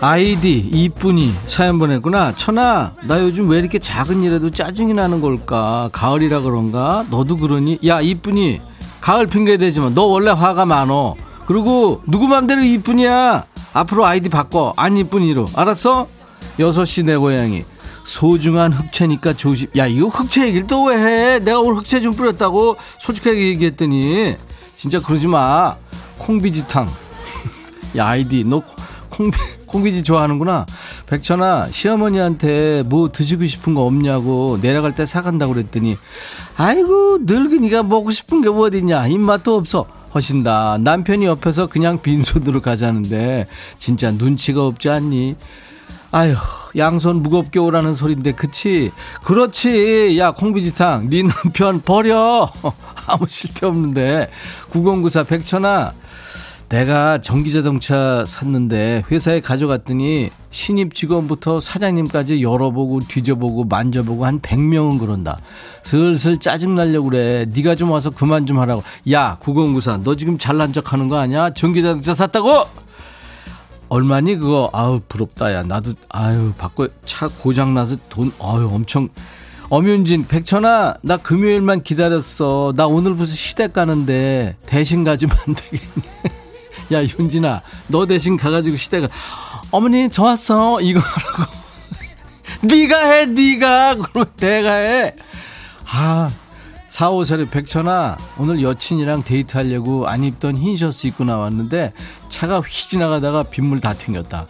아이디 이쁜이 사연 보냈구나. 천아 나 요즘 왜 이렇게 작은 일에도 짜증이 나는 걸까? 가을이라 그런가? 너도 그러니? 야 이쁜이 가을 핑계 대지만 너 원래 화가 많어. 그리고 누구 맘대로 이쁜이야? 앞으로 아이디 바꿔. 안 이쁜이로. 알았어? 여섯 시 내 고양이. 소중한 흑채니까 조심. 야 이거 흑채 얘기를 또 왜 해? 내가 오늘 흑채 좀 뿌렸다고 솔직하게 얘기했더니. 진짜 그러지 마. 콩비지탕. 야 아이디 너 콩비, 콩비지 좋아하는구나 백천아 시어머니한테 뭐 드시고 싶은 거 없냐고 내려갈 때 사간다고 그랬더니 아이고 늙은이가 먹고 싶은 게뭐 어딨냐 입맛도 없어 하신다. 남편이 옆에서 그냥 빈손으로 가자는데 진짜 눈치가 없지 않니? 아휴 양손 무겁게 오라는 소린데 그치? 그렇지 야 콩비지탕 네 남편 버려 아무 쓸데없는데 9094 백천아 내가 전기자동차 샀는데 회사에 가져갔더니 신입 직원부터 사장님까지 열어보고 뒤져보고 만져보고 한 100명은 그런다. 슬슬 짜증나려고 그래. 네가 좀 와서 그만 좀 하라고. 야 9094 너 지금 잘난 척하는 거 아니야? 전기자동차 샀다고? 얼마니 그거? 아우 부럽다 야 나도 아유 바꿔 차 고장 나서 돈 아유 엄청 엄윤진 백천아 나 금요일만 기다렸어 나 오늘부터 시댁 가는데 대신 가지면 안 되겠니? 야 윤진아 너 대신 가가지고 시댁을 어머니 저 왔어. 이거 하라고. 네가 해 네가. 그러면 내가 해아 4호살이 백천아 오늘 여친이랑 데이트하려고 안 입던 흰 셔츠 입고 나왔는데 차가 휘 지나가다가 빗물 다 튕겼다.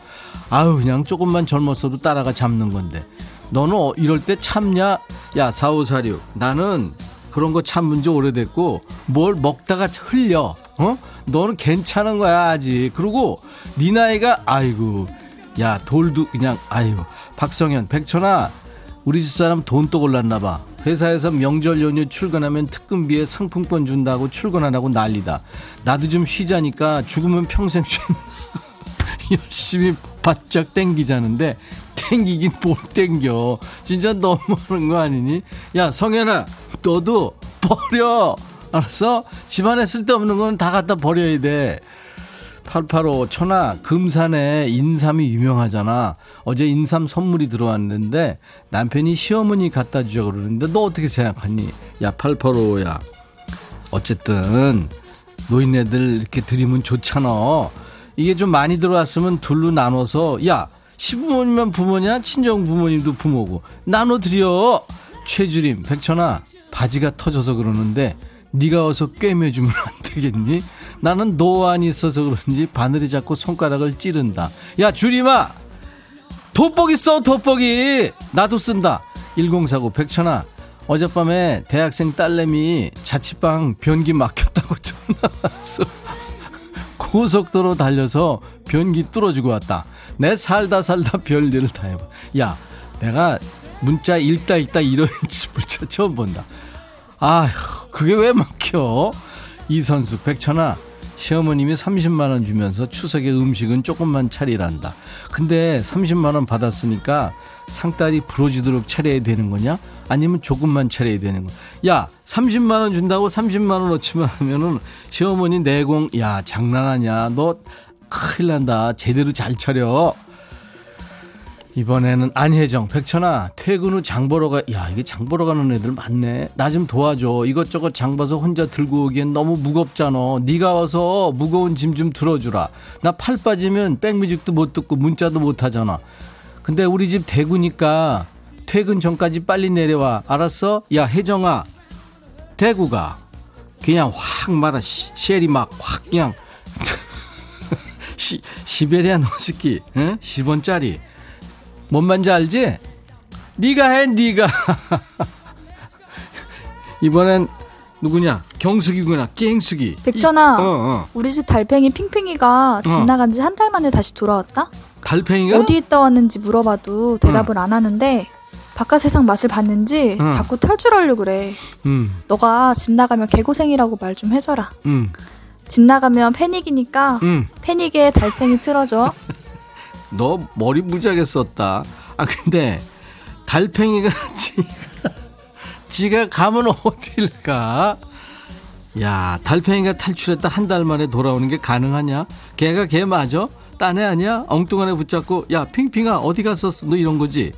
아유 그냥 조금만 젊었어도 따라가 잡는 건데. 너는 어- 이럴 때 참냐? 야 4546 나는 그런 거 참은 지 오래됐고 뭘 먹다가 흘려. 어? 너는 괜찮은 거야 아직. 그리고 네 나이가 아이고 야 돌도 그냥 아이고. 박성현 백천아 우리 집사람 돈 또 골랐나 봐. 회사에서 명절 연휴 출근하면 특근비에 상품권 준다고 출근하라고 난리다. 나도 좀 쉬자니까 죽으면 평생 쉰 열심히 바짝 땡기자는데 땡기긴 뭘 땡겨. 진짜 너무하는 거 아니니? 야 성현아 너도 버려. 알았어? 집안에 쓸데없는 건 다 갖다 버려야 돼. 885 천하 금산에 인삼이 유명하잖아. 어제 인삼 선물이 들어왔는데 남편이 시어머니 갖다 주자 그러는데 너 어떻게 생각하니? 야 885야. 어쨌든 노인네들 이렇게 드리면 좋잖아. 이게 좀 많이 들어왔으면 둘로 나눠서 야 시부모님만 부모냐? 친정 부모님도 부모고. 나눠 드려. 최주림 백천아 바지가 터져서 그러는데 네가 어서 꿰매주면 안 되겠니? 나는 노안이 있어서 그런지 바늘이 자꾸 손가락을 찌른다. 야 주림아! 돋보기 써 돋보기! 나도 쓴다. 1049 백천아 어젯밤에 대학생 딸내미 자취방 변기 막혔다고 전화 왔어. 고속도로 달려서 변기 뚫어주고 왔다. 내 살다 살다 별일을 다 해봐. 야 내가 문자 읽다 읽다 이런 문자 처음 본다. 아휴 그게 왜 막혀? 이 선수 백천아 시어머님이 30만 원 주면서 추석에 음식은 조금만 차리란다. 근데 30만 원 받았으니까 상다리 부러지도록 차려야 되는 거냐? 아니면 조금만 차려야 되는 거야 야 30만 원 준다고 30만 원 어치만 하면은 시어머니 내공 야 장난하냐? 너 큰일 난다. 제대로 잘 차려 이번에는 안혜정, 백천아, 퇴근 후 장 보러 가, 야, 이게 장 보러 가는 애들 많네. 나 좀 도와줘. 이것저것 장 봐서 혼자 들고 오기엔 너무 무겁잖아. 네가 와서 무거운 짐 좀 들어주라. 나 팔 빠지면 백뮤직도 못 듣고 문자도 못 하잖아. 근데 우리 집 대구니까 퇴근 전까지 빨리 내려와. 알았어? 야, 혜정아, 대구가 그냥 확 말아. 시- 쉘이 막 확 그냥 시, 시베리안 허스키, 응? 10원짜리. 뭔 말인지 알지? 네가 해 네가 이번엔 누구냐 경숙이구나 깽숙이 백천아, 이- 어, 어. 우리 집 달팽이 핑핑이가 집 어. 나간 지 한 달 만에 다시 돌아왔다? 달팽이가 어디 있다 왔는지 물어봐도 대답을 안 하는데 바깥 세상 맛을 봤는지 응. 자꾸 탈출하려고 그래. 음, 너가 집 나가면 개고생이라고 말 좀 해줘라. 음, 집 나가면 패닉이니까 음. 패닉에 달팽이 틀어줘. 너 머리 무지하게 썼다 아 근데 달팽이가 지가, 지가 가면 어딜 가? 야 달팽이가 탈출했다 한 달 만에 돌아오는 게 가능하냐? 걔가 걔 맞아? 딴애 아니야? 엉뚱한 애 붙잡고 야 핑핑아 어디 갔었어? 너 이런 거지?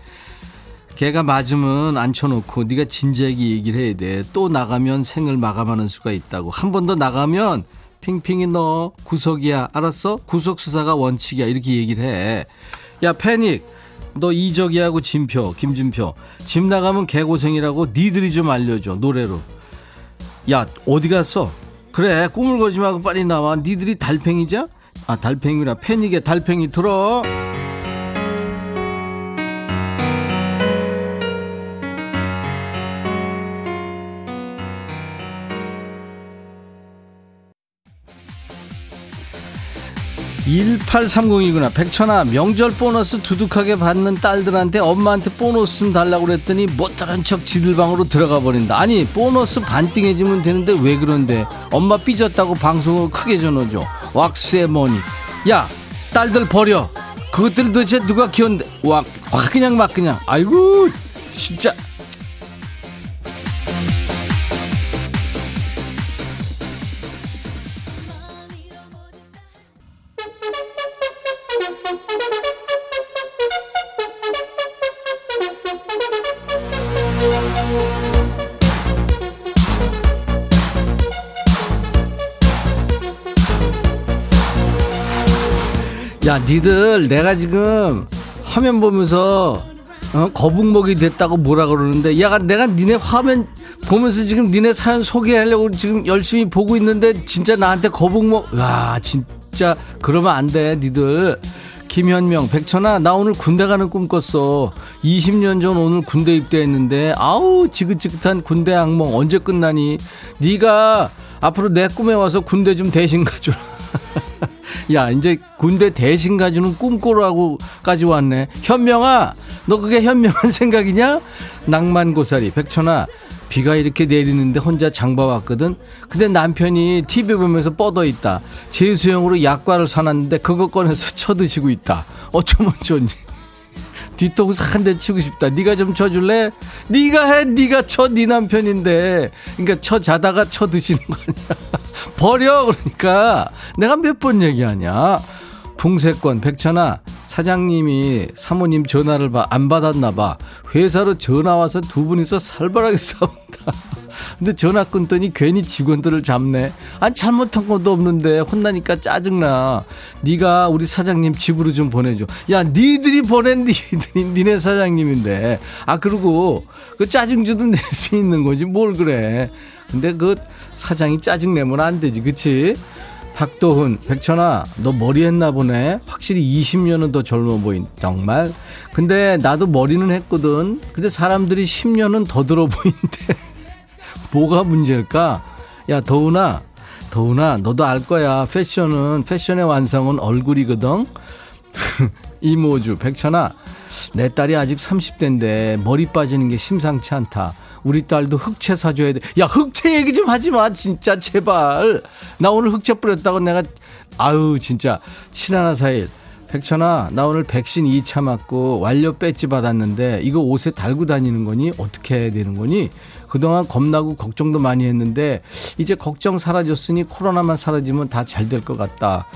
걔가 맞으면 앉혀놓고 네가 진지하게 얘기를 해야 돼. 또 나가면 생을 마감하는 수가 있다고. 한 번 더 나가면 핑핑이 너 구속이야. 알았어? 구속 수사가 원칙이야. 이렇게 얘기를 해. 야 패닉. 너 이적이하고 진표, 김진표. 집 나가면 개고생이라고 니들이 좀 알려줘. 노래로. 야 어디 갔어? 그래 꾸물거리지 말고 빨리 나와. 니들이 달팽이자? 아 달팽이라 패닉에 달팽이 들어. 1830이구나. 백천아, 명절 보너스 두둑하게 받는 딸들한테 엄마한테 보너스 좀 달라고 그랬더니 못다른 척 지들 방으로 들어가 버린다. 아니, 보너스 반띵해주면 되는데 왜 그런데? 엄마 삐졌다고 방송을 크게 전해줘. 왁스의 머니. 야, 딸들 버려. 그것들 도대체 누가 키웠는데? 와, 확 그냥 막 그냥. 아이고, 진짜. 야, 니들 내가 지금 화면 보면서 어? 거북목이 됐다고 뭐라 그러는데 야, 내가 니네 화면 보면서 지금 니네 사연 소개하려고 지금 열심히 보고 있는데 진짜 나한테 거북목 야, 진짜 그러면 안 돼, 니들. 김현명, 백천아, 나 오늘 군대 가는 꿈 꿨어. 20년 전 오늘 군대 입대했는데, 아우, 지긋지긋한 군대 악몽 언제 끝나니? 네가 앞으로 내 꿈에 와서 군대 좀 대신 가줘라. 야, 이제 군대 대신 가주는 꿈꾸라고까지 왔네. 현명아, 너 그게 현명한 생각이냐? 낭만고사리, 백천아, 비가 이렇게 내리는데 혼자 장봐 왔거든? 근데 남편이 TV 보면서 뻗어 있다. 재수형으로 약과를 사놨는데 그거 꺼내서 쳐드시고 있다. 어쩌면 좋니? 뒤통수 한 대 치고 싶다. 네가 좀 쳐줄래? 네가 해. 네가 쳐. 네 남편인데. 그러니까 쳐 자다가 쳐 드시는 거 아니야. 버려. 그러니까 내가 몇 번 얘기하냐. 풍세권 백천아 사장님이 사모님 전화를 봐, 안 받았나 봐. 회사로 전화 와서 두 분이서 살벌하게 싸운다. 근데 전화 끊더니 괜히 직원들을 잡네. 아니 잘못한 것도 없는데 혼나니까 짜증나. 네가 우리 사장님 집으로 좀 보내줘. 야 니들이 보낸 니들이 니네 사장님인데. 아 그리고 그 짜증 좀낼수 있는 거지 뭘 그래. 근데 그 사장이 짜증 내면 안 되지, 그치? 박도훈, 백천아, 너 머리 했나 보네. 확실히 20년은 더 젊어 보인. 정말. 근데 나도 머리는 했거든. 근데 사람들이 10년은 더 들어 보인대. 뭐가 문제일까? 야, 더훈아, 더훈아, 너도 알 거야. 패션은, 패션의 완성은 얼굴이거든. 이모주, 백천아, 내 딸이 아직 30대인데 머리 빠지는 게 심상치 않다. 우리 딸도 흑채 사줘야 돼. 야, 흑채 얘기 좀 하지 마. 진짜, 제발. 나 오늘 흑채 뿌렸다고 내가, 아유, 진짜. 7141. 백천아, 나 오늘 백신 2차 맞고 완료 배지 받았는데 이거 옷에 달고 다니는 거니? 어떻게 해야 되는 거니? 그동안 겁나고 걱정도 많이 했는데 이제 걱정 사라졌으니 코로나만 사라지면 다 잘 될 것 같다.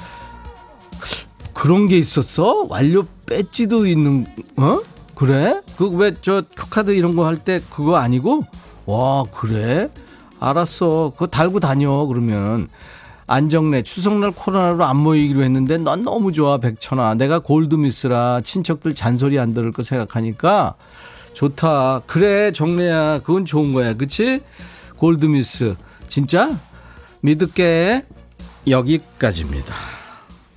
그런 게 있었어? 완료 배지도 있는, 어? 그래? 그 왜 저 cue card 이런 거 할 때 그거 아니고? 와, 그래? 알았어. 그거 달고 다녀, 그러면. 안정래 추석날 코로나로 안 모이기로 했는데 넌 너무 좋아 백천아. 내가 골드미스라 친척들 잔소리 안 들을 거 생각하니까. 좋다. 그래 정래야. 그건 좋은 거야. 그치? 골드미스. 진짜? 믿을게. 여기까지입니다.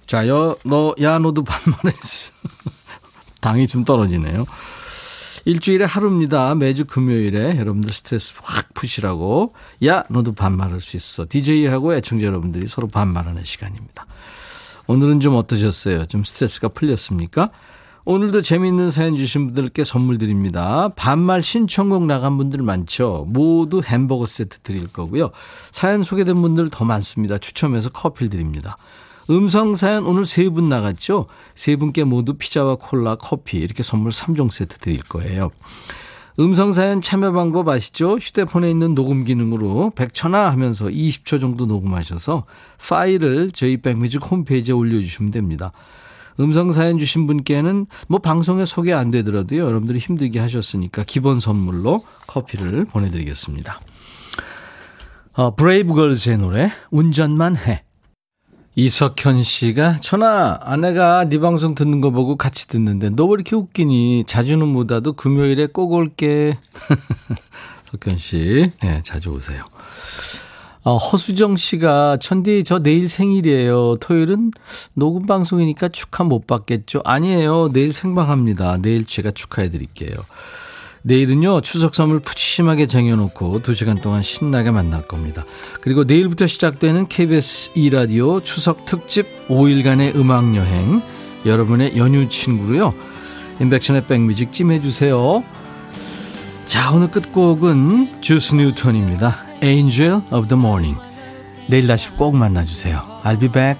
자너야 너도 반말했어 당이 좀 떨어지네요 일주일에 하루입니다. 매주 금요일에 여러분들 스트레스 확 푸시라고. 야, 너도 반말할 수 있어. DJ하고 애청자 여러분들이 서로 반말하는 시간입니다. 오늘은 좀 어떠셨어요? 좀 스트레스가 풀렸습니까? 오늘도 재미있는 사연 주신 분들께 선물 드립니다. 반말 신청곡 나간 분들 많죠? 모두 햄버거 세트 드릴 거고요. 사연 소개된 분들 더 많습니다. 추첨해서 커피 드립니다. 음성 사연 오늘 세 분 나갔죠? 세 분께 모두 피자와 콜라, 커피 이렇게 선물 3종 세트 드릴 거예요. 음성 사연 참여 방법 아시죠? 휴대폰에 있는 녹음 기능으로 100초나 하면서 20초 정도 녹음하셔서 파일을 저희 백뮤직 홈페이지에 올려주시면 됩니다. 음성 사연 주신 분께는 뭐 방송에 소개 안 되더라도요. 여러분들이 힘들게 하셨으니까 기본 선물로 커피를 보내드리겠습니다. 어, 브레이브걸스의 노래 운전만 해. 이석현 씨가 천아 아내가 네 방송 듣는 거 보고 같이 듣는데 너 왜 이렇게 웃기니? 자주는 못 와도 금요일에 꼭 올게. 석현 씨. 네, 자주 오세요. 어, 허수정 씨가 천디 저 내일 생일이에요. 토요일은 녹음 방송이니까 축하 못 받겠죠 아니에요. 내일 생방합니다. 내일 제가 축하해 드릴게요 내일은요, 추석 선물 푸짐하게 쟁여놓고 2시간 동안 신나게 만날 겁니다. 그리고 내일부터 시작되는 KBS 2라디오 추석 특집 5일간의 음악여행, 여러분의 연휴 친구로요, 인백션의 백뮤직 찜해주세요. 자, 오늘 끝곡은 주스 뉴턴입니다. Angel of the Morning. 내일 다시 꼭 만나주세요. I'll be back.